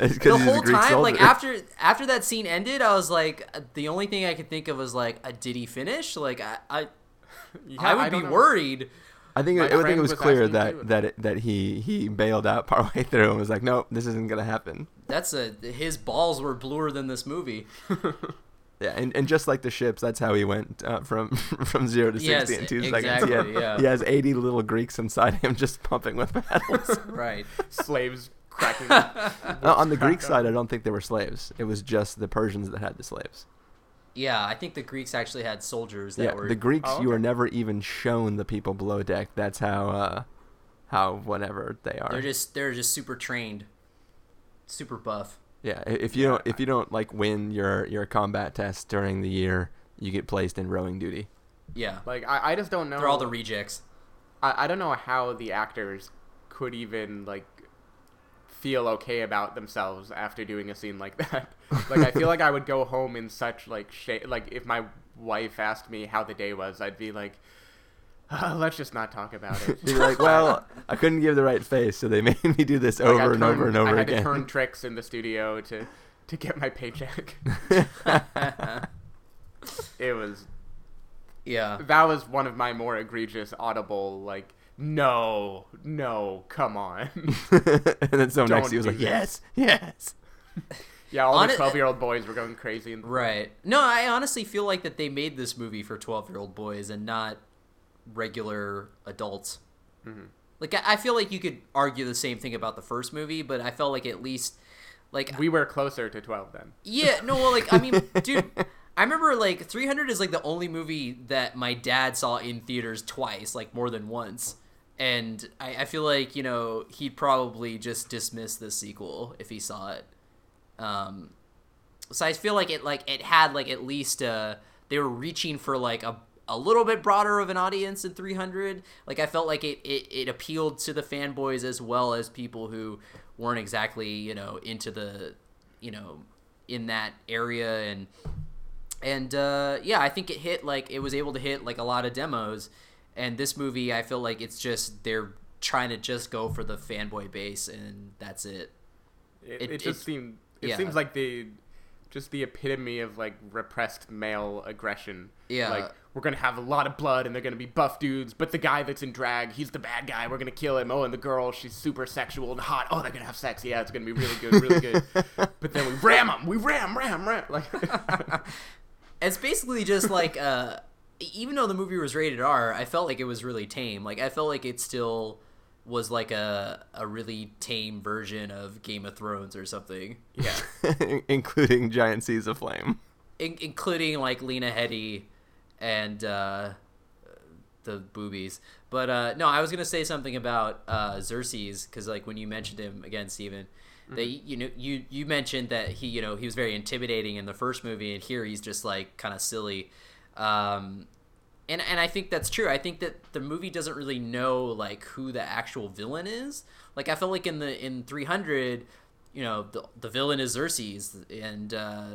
It's 'cause the he's a whole Greek time, like after after that scene ended, I was like, uh, the only thing I could think of was like, uh, did he finish? Like, I I, Yeah, I would be don't know. worried. I think My I think it was was clear that that it, that he he bailed out partway through and was like, nope, this isn't gonna happen. That's a his balls were bluer than this movie. Yeah, and, and just like the ships, that's how he went uh, from from zero to Yes, sixty in two exactly, seconds. He, had- yeah. he has eighty little Greeks inside him just pumping with paddles. right. slaves cracking. No, on the Greek side, I don't think they were slaves. It was just the Persians that had the slaves. Yeah, I think the Greeks actually had soldiers that Yeah, were the Greeks, Oh, you are never even shown the people below deck. That's how uh, how whatever they are. they're just they're just super trained, super buff. Yeah, if you don't if you don't like win your your combat test during the year, you get placed in rowing duty. Yeah, like I, I just don't know. they're all the rejects. I, I don't know how the actors could even like feel okay about themselves after doing a scene like that. like I feel like I would go home in such like shape. Like if my wife asked me how the day was, I'd be like, "Uh, "Let's just not talk about it." You're like, well, I couldn't give the right face, so they made me do this Like, I over and over and over again. I had again. to turn tricks in the studio to to get my paycheck. it was Yeah, that was one of my more egregious audible like no no come on and then someone next Don't to you was like, this. yes, yes. yeah all On the 12 year old boys were going crazy and right. No, I honestly feel like that they made this movie for twelve year old boys and not regular adults. Mm-hmm. Like I, I feel like you could argue the same thing about the first movie, but I felt like at least like we were closer to 12 then Yeah, no, well, like I mean, dude, I remember like 300 is like the only movie that my dad saw in theaters twice, like more than once, and I, I feel like you know he'd probably just dismiss the sequel if he saw it. Um, so I feel like it like it had like at least uh they were reaching for like a a little bit broader of an audience in 300 like i felt like it, it, it appealed to the fanboys as well as people who weren't exactly you know into the you know in that area. And and uh, yeah i think it hit like it was able to hit like a lot of demos and this movie i feel like it's just they're trying to just go for the fanboy base and that's it. It, It- it, just it- seemed it yeah. seems like the just the epitome of like repressed male aggression. Yeah. like we're gonna have a lot of blood and they're gonna be buff dudes but the guy that's in drag he's the bad guy we're gonna kill him. Oh and the girl she's super sexual and hot. Oh they're gonna have sex. Yeah it's gonna be really good really good. But then we ram them we ram ram ram like it's basically just like uh even though the movie was rated R, I felt like it was really tame. Like I felt like it still was like a a really tame version of Game of Thrones or something, yeah Including giant seas of flame. In- including like Lena Headey and uh, the boobies. But uh, no, I was gonna say something about uh, Xerxes because like when you mentioned him again, Stephen, that you know you you mentioned that he you know he was very intimidating in the first movie, and here he's just like kind of silly. Um, and and I think that's true. I think that the movie doesn't really know like who the actual villain is. Like I felt like in the in 300, you know, the the villain is Xerxes, and uh,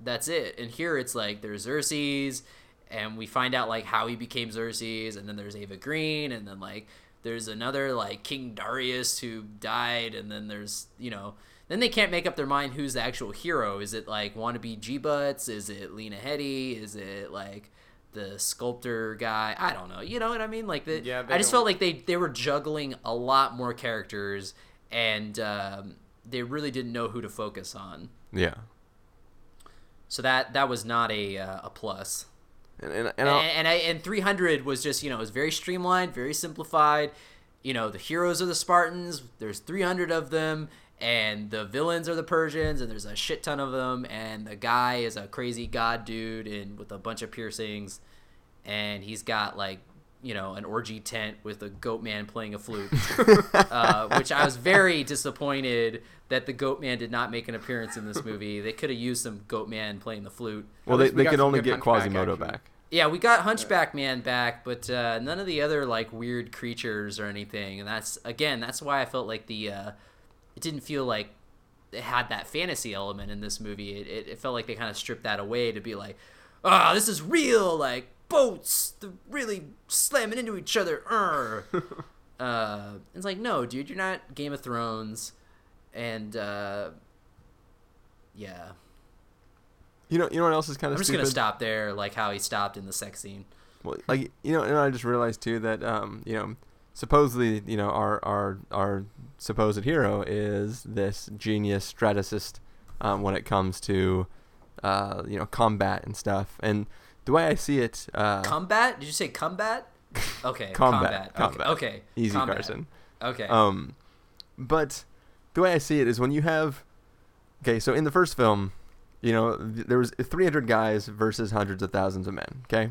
that's it. And here it's like there's Xerxes, and we find out like how he became Xerxes, and then there's Eva Green, and then like there's another like King Darius who died, and then there's you know. Then they can't make up their mind who's the actual hero. Is it like wannabe G Butts? Is it Lena Headey? Is it like the sculptor guy? I don't know. You know what I mean? Like the, Yeah, I just don't- felt like they they were juggling a lot more characters, and um, they really didn't know who to focus on. Yeah. So that that was not a uh, a plus. And, and, and And, and I and 300 was just you know it was very streamlined, very simplified. You know the heroes are the Spartans. There's 300 of them, and the villains are the Persians, and there's a shit ton of them. And the guy is a crazy god dude and with a bunch of piercings, and he's got like you know an orgy tent with a goat man playing a flute, uh, which I was very disappointed that the goat man did not make an appearance in this movie. They could have used some goat man playing the flute. well, they, we they could only get Quasimodo action. back. Yeah, we got Hunchback Man back, but uh, none of the other like weird creatures or anything. And that's again, that's why I felt like the uh, it didn't feel like it had that fantasy element in this movie. It, it, it felt like they kind of stripped that away to be like, ah, this is real, like boats, really slamming into each other. Uh, it's like, no, dude, you're not Game of Thrones, and uh, yeah, You know, you know what else is kind of. I'm just stupid? gonna stop there, like how he stopped in the sex scene. Well, like you know, and I just realized too that um, you know, supposedly, you know, our our our supposed hero is this genius strategist um, when it comes to uh, you know combat and stuff. And the way I see it, uh, Combat? Did you say combat? Okay, combat, combat. combat. Okay, okay. easy, combat. Carson. Okay. Um, but the way I see it is when you have, okay, so in the first film, you know, there was 300 guys versus hundreds of thousands of men. Okay,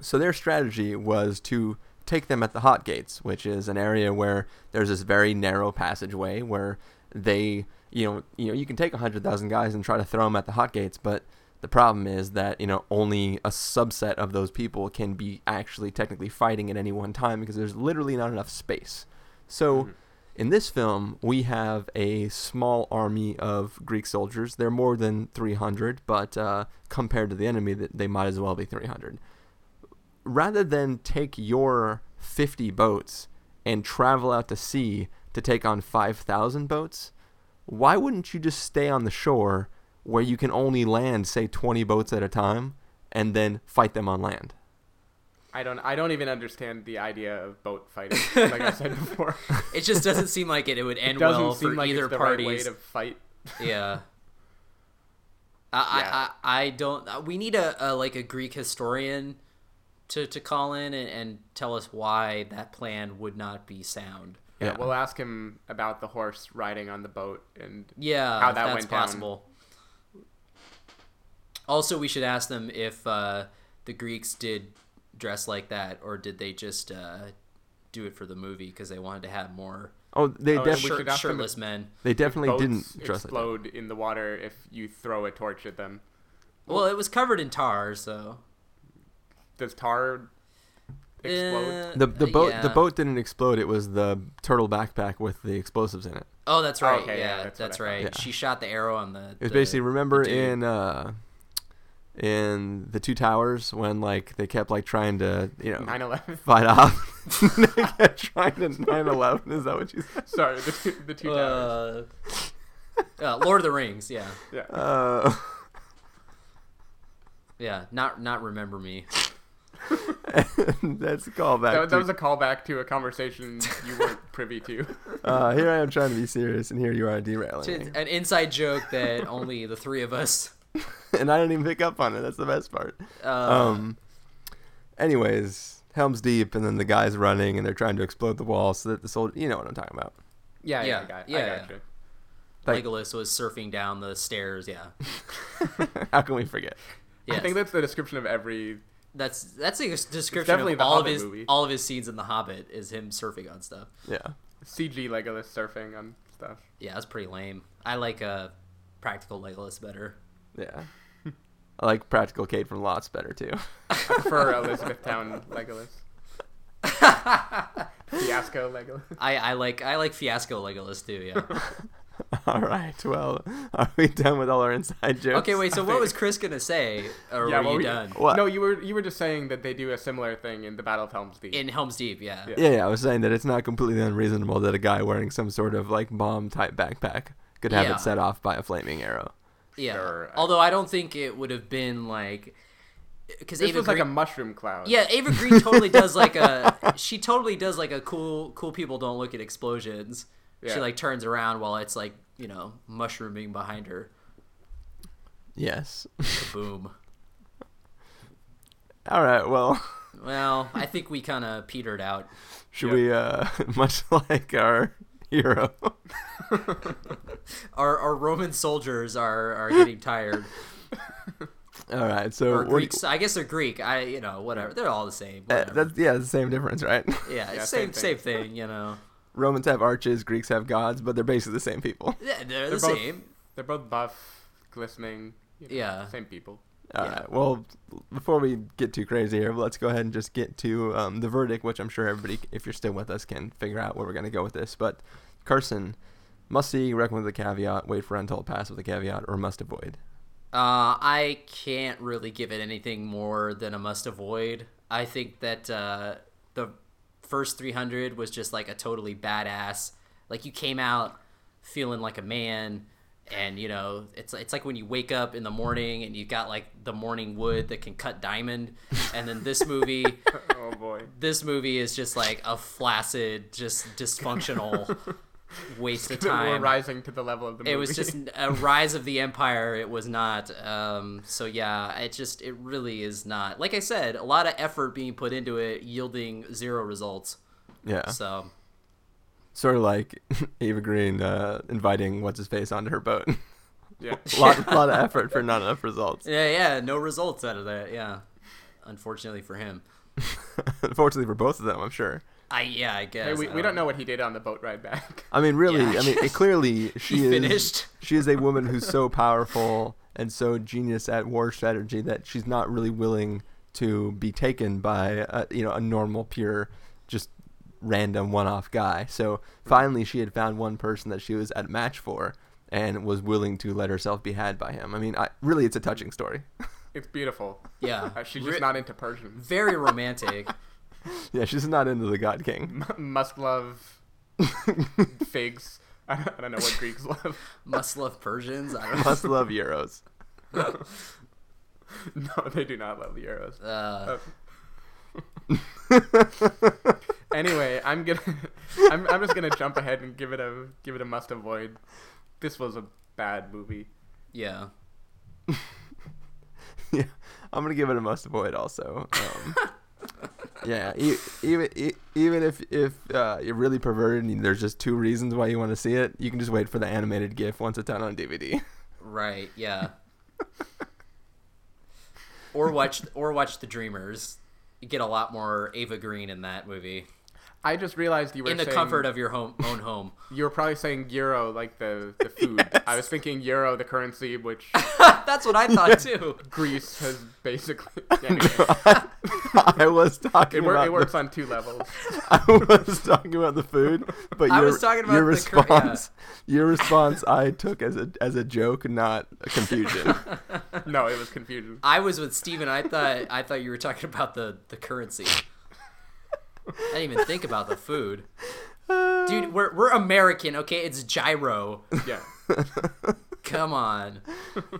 so their strategy was to take them at the hot gates, which is an area where there's this very narrow passageway where they, you know, you know, you can take 100,000 guys and try to throw them at the hot gates, but the problem is that you know only a subset of those people can be actually technically fighting at any one time because there's literally not enough space. So in this film, we have a small army of Greek soldiers. They're more than 300, but uh, compared to the enemy, th- they might as well be 300. Rather than take your 50 boats and travel out to sea to take on 5,000 boats, why wouldn't you just stay on the shore where you can only land, say, 20 boats at a time and then fight them on land? I don't. I don't even understand the idea of boat fighting. Like I said before, it just doesn't seem like it, it would it end doesn't well seem for like either it's the right way to fight. Yeah. I, Yeah. I, I I don't. uh, We need a, a like a Greek historian to, to call in and, and tell us why that plan would not be sound. Yeah, Yeah. we'll ask him about the horse riding on the boat and Yeah, How that that's went down. possible. Also, we should ask them if uh, the Greeks did dress like that, or did they just uh, do it for the movie because they wanted to have more Oh, they Oh, def- we should shirt, ask them if- shirtless men. they definitely boats didn't dress like that. explode in the water if you throw a torch at them. Well, it was covered in tar, so Does tar explode? Uh, The the boat the boat didn't explode. It was the turtle backpack with the explosives in it. Oh, that's right. okay, yeah, yeah, that's that's, right. Yeah. She shot the arrow on the. It was basically remember the in uh in the two towers when like they kept like trying to you know 9/11. fight off. they kept trying to 9/11. Is that what you said? Sorry, the two, the two towers. Uh, uh, Lord of the Rings. Yeah, Yeah. Uh, yeah. Not not remember me. that's a callback. That, that was a callback to a conversation you weren't privy to. uh, here I am trying to be serious, and here you are derailing It's an inside joke that only the three of us. and I didn't even pick up on it. That's the best part. Uh, Um. Anyways, Helm's Deep, and then the guys running, and they're trying to explode the wall so that the soldier. You know what I'm talking about. Yeah, yeah, Yeah, I got, yeah, I yeah. gotcha. like- Legolas was surfing down the stairs. Yeah. How can we forget? Yes. I think that's the description of every. That's that's a description definitely of the all of his movie. all of his scenes in The Hobbit is him surfing on stuff. Yeah. CG Legolas surfing on stuff. Yeah, that's pretty lame. I like uh, practical Legolas better. Yeah. I like Practical Kate from Lost better too. I prefer Elizabethtown Legolas. Fiasco Legolas. I, I like I like Fiasco Legolas too. Yeah. all right. Well, are we done with all our inside jokes? Okay, wait. So what was Chris gonna say, or Yeah, were well, you we- done? What? No, you were you were just saying that they do a similar thing in the Battle of Helm's Deep. In Helm's Deep, yeah. Yeah. Yeah, yeah, I was saying that it's not completely unreasonable that a guy wearing some sort of like bomb type backpack could have Yeah. it set off by a flaming arrow. Yeah. Sure, Although I don't think it would have been like because this Eva was like a mushroom cloud. yeah, Eva Green totally does like a she totally does like a cool cool people don't look at explosions. She like turns around while it's like you know mushrooming behind her. Yes. Boom. all right. Well, Well, I think we kind of petered out. should we uh much like our hero Our our Roman soldiers are are getting tired. All right. So Or what you- Greeks, I guess they're Greek. I you know whatever. They're all the same. uh, that's yeah, the same difference, right? yeah, Yeah, same same same thing. thing. You know. Romans have arches, Greeks have gods, but they're basically the same people. Yeah, they're, They're the both- same. They're both buff, glistening. you know, Yeah. Same people. All Yeah. right. Well, before we get too crazy here, let's go ahead and just get to um, the verdict, which I'm sure everybody, if you're still with us, can figure out where we're going to go with this. But Carson, must see, recommend with a caveat, wait for untold pass with a caveat, or must avoid. Uh, I can't really give it anything more than a must avoid. I think that uh, the first 300 was just like a totally badass. Like you came out feeling like a man, and you know it's it's like when you wake up in the morning and you got like the morning wood that can cut diamond, and then this movie. Oh boy. this movie is just like a flaccid, just dysfunctional waste of We're time. rising to the level of the movie. It was just a rise of the empire. It was not. Um, so yeah, it just it really is not. Like I said, a lot of effort being put into it, yielding zero results. Yeah. So Sort of like Eva Green uh, inviting what's his face onto her boat. yeah. a lot, lot of effort for not enough results. yeah, yeah, no results out of that. Yeah, unfortunately for him. Unfortunately for both of them, I'm sure. I yeah, I guess. Hey, we, I we don't know what he did on the boat ride back. I mean, really, Yeah. I mean, it, clearly she He is finished. she is a woman who's so powerful and so genius at war strategy that she's not really willing to be taken by a, you know a normal, pure, just random one-off guy. So finally, she had found one person that she was at match for and was willing to let herself be had by him. I mean, I, really, it's a touching story. It's beautiful. Yeah, Uh, she's just Re- not into Persians. very romantic. yeah, she's not into the God King. M- must love figs. I don't, I don't know what Greeks love. Must love Persians. I don't know. Must love euros. No, they do not love the Euros. Uh, Anyway, I'm gonna, I'm, I'm just gonna jump ahead and give it a give it a must avoid. This was a bad movie. yeah. yeah, I'm gonna give it a must avoid also. Um, yeah, even even if if uh, you're really perverted and there's just two reasons why you want to see it, you can just wait for the animated GIF once it's out on DVD. Right. Yeah. or watch or watch The Dreamers. You get a lot more Eva Green in that movie. I just realized you were In the saying, comfort of your home own home. You were probably saying euro like the the food. I was thinking euro the currency, which That's what I thought too. Greece has basically. Anyway, I was talking it, wor- about it works the, on two levels. I was talking about the food, but I your, was talking about your the cur- yeah. response. Your response, I took as a as a joke, not a confusion. No, it was confusion. I was with Stephen. I thought I thought you were talking about the the currency. I didn't even think about the food. Dude, we're we're American, okay? It's gyro. Yeah, Come on.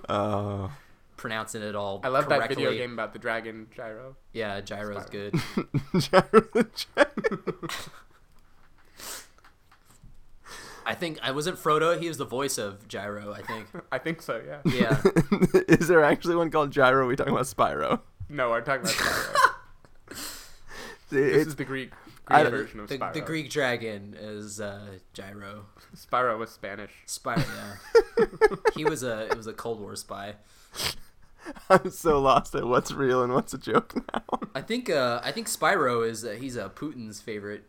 Oh, Pronouncing it all I love that correctly. video game about the dragon gyro. Yeah, gyro's good. Gyro the Gyro. I think I wasn't Frodo. He was the voice of Gyro. I think. I think so. Yeah. Yeah. Is there actually one called Gyro? Are we talking about Spyro? No, we're talking about Spyro. It- this it's is the Greek, I- Greek version of The, Spyro. the Greek dragon is uh, Gyro. Spyro was Spanish. Spyro, Yeah. he was a it was a Cold War spy. I'm so lost at what's real and what's a joke now. I think uh, I think Spyro is uh, he's uh, Putin's favorite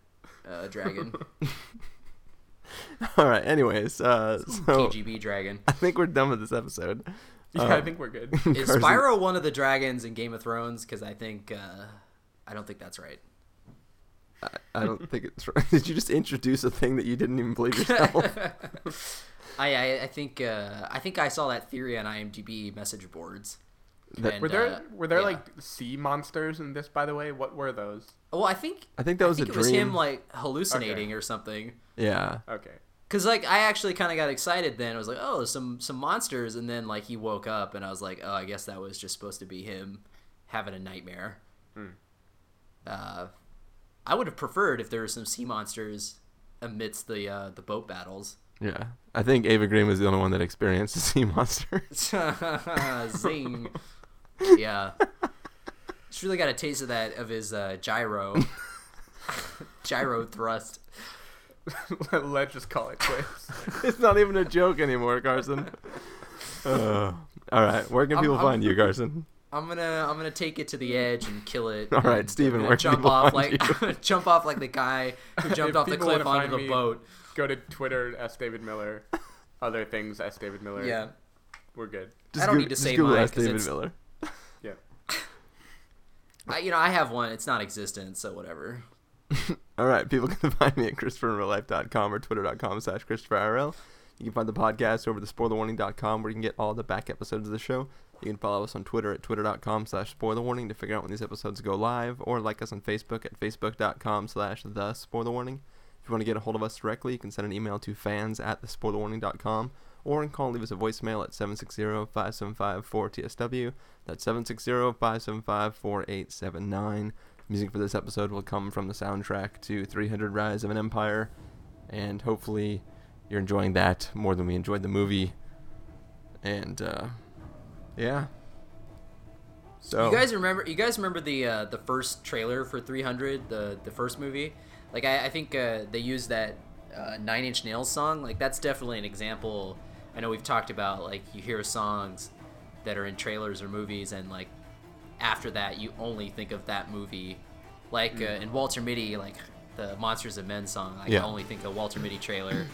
uh, dragon. All right. Anyways, uh, so KGB dragon. I think we're done with this episode. Yeah, I Um, think we're good. Is Spyro one of the dragons in Game of Thrones? Because I think uh, I don't think that's right. I don't think it's right. Did you just introduce a thing that you didn't even believe yourself? I, I I think uh, I think I saw that theory on IMDb message boards. That- And, Were there uh, were there yeah. like sea monsters in this? By the way, what were those? Well, I think I think that was I think a it was him like hallucinating or something. yeah. Okay. Cause like I actually kind of got excited then. I was like, oh, there's some some monsters, and then like he woke up, and I was like, oh, I guess that was just supposed to be him having a nightmare. Uh, I would have preferred if there were some sea monsters amidst the uh, the boat battles. Yeah. I think Eva Green was the only one that experienced the sea monster. Zing. Yeah. Just really got a taste of that of his uh, gyro, gyro thrust. Let's just call it quits. it's not even a joke anymore, Carson. Uh, all right. Where can I'm- people I'm- find you, Carson? I'm gonna I'm gonna take it to the edge and kill it. All right, Stephen, where jump off like jump off like the guy who jumped off the cliff onto the me- boat. Go to Twitter s David Miller. Other things s David Miller. Yeah, we're good. I don't Goo- need to just say Google mine S. David it's- Miller. I, you know, I have one. It's not existent, so whatever. All right, people can find me at ChristopherInRealLife.com or Twitter.com slash ChristopherIRL. You can find the podcast over to SpoilerWarning.com where you can get all the back episodes of the show. You can follow us on Twitter at Twitter.com slash SpoilerWarning to figure out when these episodes go live, or like us on Facebook at Facebook.com slash The. If you want to get a hold of us directly, you can send an email to fans at TheSpoilerWarning.com or you call and leave us a voicemail at 760-575-4TSW. That's 760-575-4879. Music for this episode will come from the soundtrack to 300 Rise of an Empire, and hopefully you're enjoying that more than we enjoyed the movie. And uh, yeah. So You guys remember? You guys remember the uh, the first trailer for 300, the the first movie? Like I, I think uh, they used that uh, Nine Inch Nails song. Like that's definitely an example. I know we've talked about like you hear songs that are in trailers or movies, and like after that you only think of that movie. Like uh, in Walter Mitty, like the Monsters of Men song. I Yeah. can only think of Walter Mitty trailer,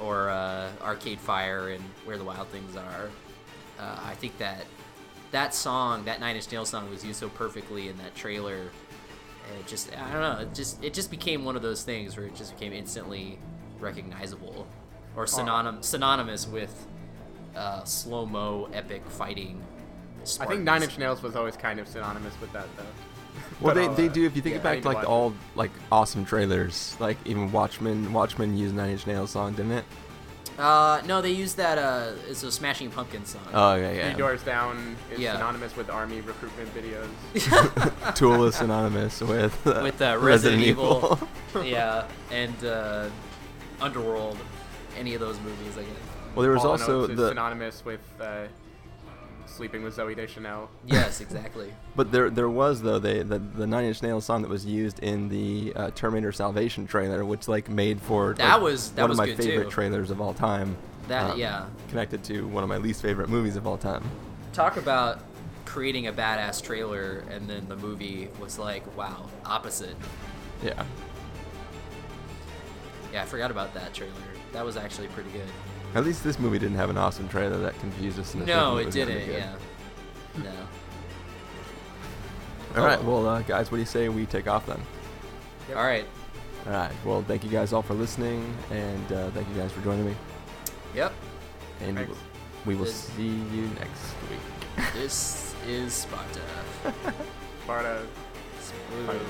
or uh, Arcade Fire and Where the Wild Things Are. Uh, I think that that song, that Nine Inch Nails song, was used so perfectly in that trailer. And it just, I don't know, it just it just became one of those things where it just became instantly recognizable, or synonym synonymous with uh, slow mo epic fighting. I think Nine Inch Nails was always kind of synonymous with that, though. Well, But they, I'll, they uh, do. If you think yeah, back to like watch the it. all like awesome trailers, like even Watchmen. Watchmen used Nine Inch Nails song, didn't it? Uh, no, they used that. Uh, it's a Smashing Pumpkins song. Oh yeah, yeah. Three Doors Down is Yeah. synonymous with army recruitment videos. Tool is synonymous with uh, with uh, Resident, Evil. yeah, and uh, Underworld. Any of those movies, I guess. well, there was Hall also the synonymous with uh, sleeping with Zooey Deschanel. Yes, exactly. But there, there was though they the, the Nine Inch Nails song that was used in the uh, Terminator Salvation trailer, which like made for That like, was- that one was of my good, favorite too. trailers of all time. That um, yeah. connected to one of my least favorite movies of all time. Talk about creating a badass trailer, and then the movie was like, wow, opposite. Yeah, Yeah, I forgot about that trailer. That was actually pretty good. At least this movie didn't have an awesome trailer that confused us. into No, thinking it was gonna be didn't. Yeah. No. All right, Oh. well, uh, guys, what do you say we take off then? All right. All right. Well, thank you guys all for listening, and uh, thank you guys for joining me. Yep. And we Thanks. will, we will Good. see you next week. This is Sparta. Sparta. Smooth.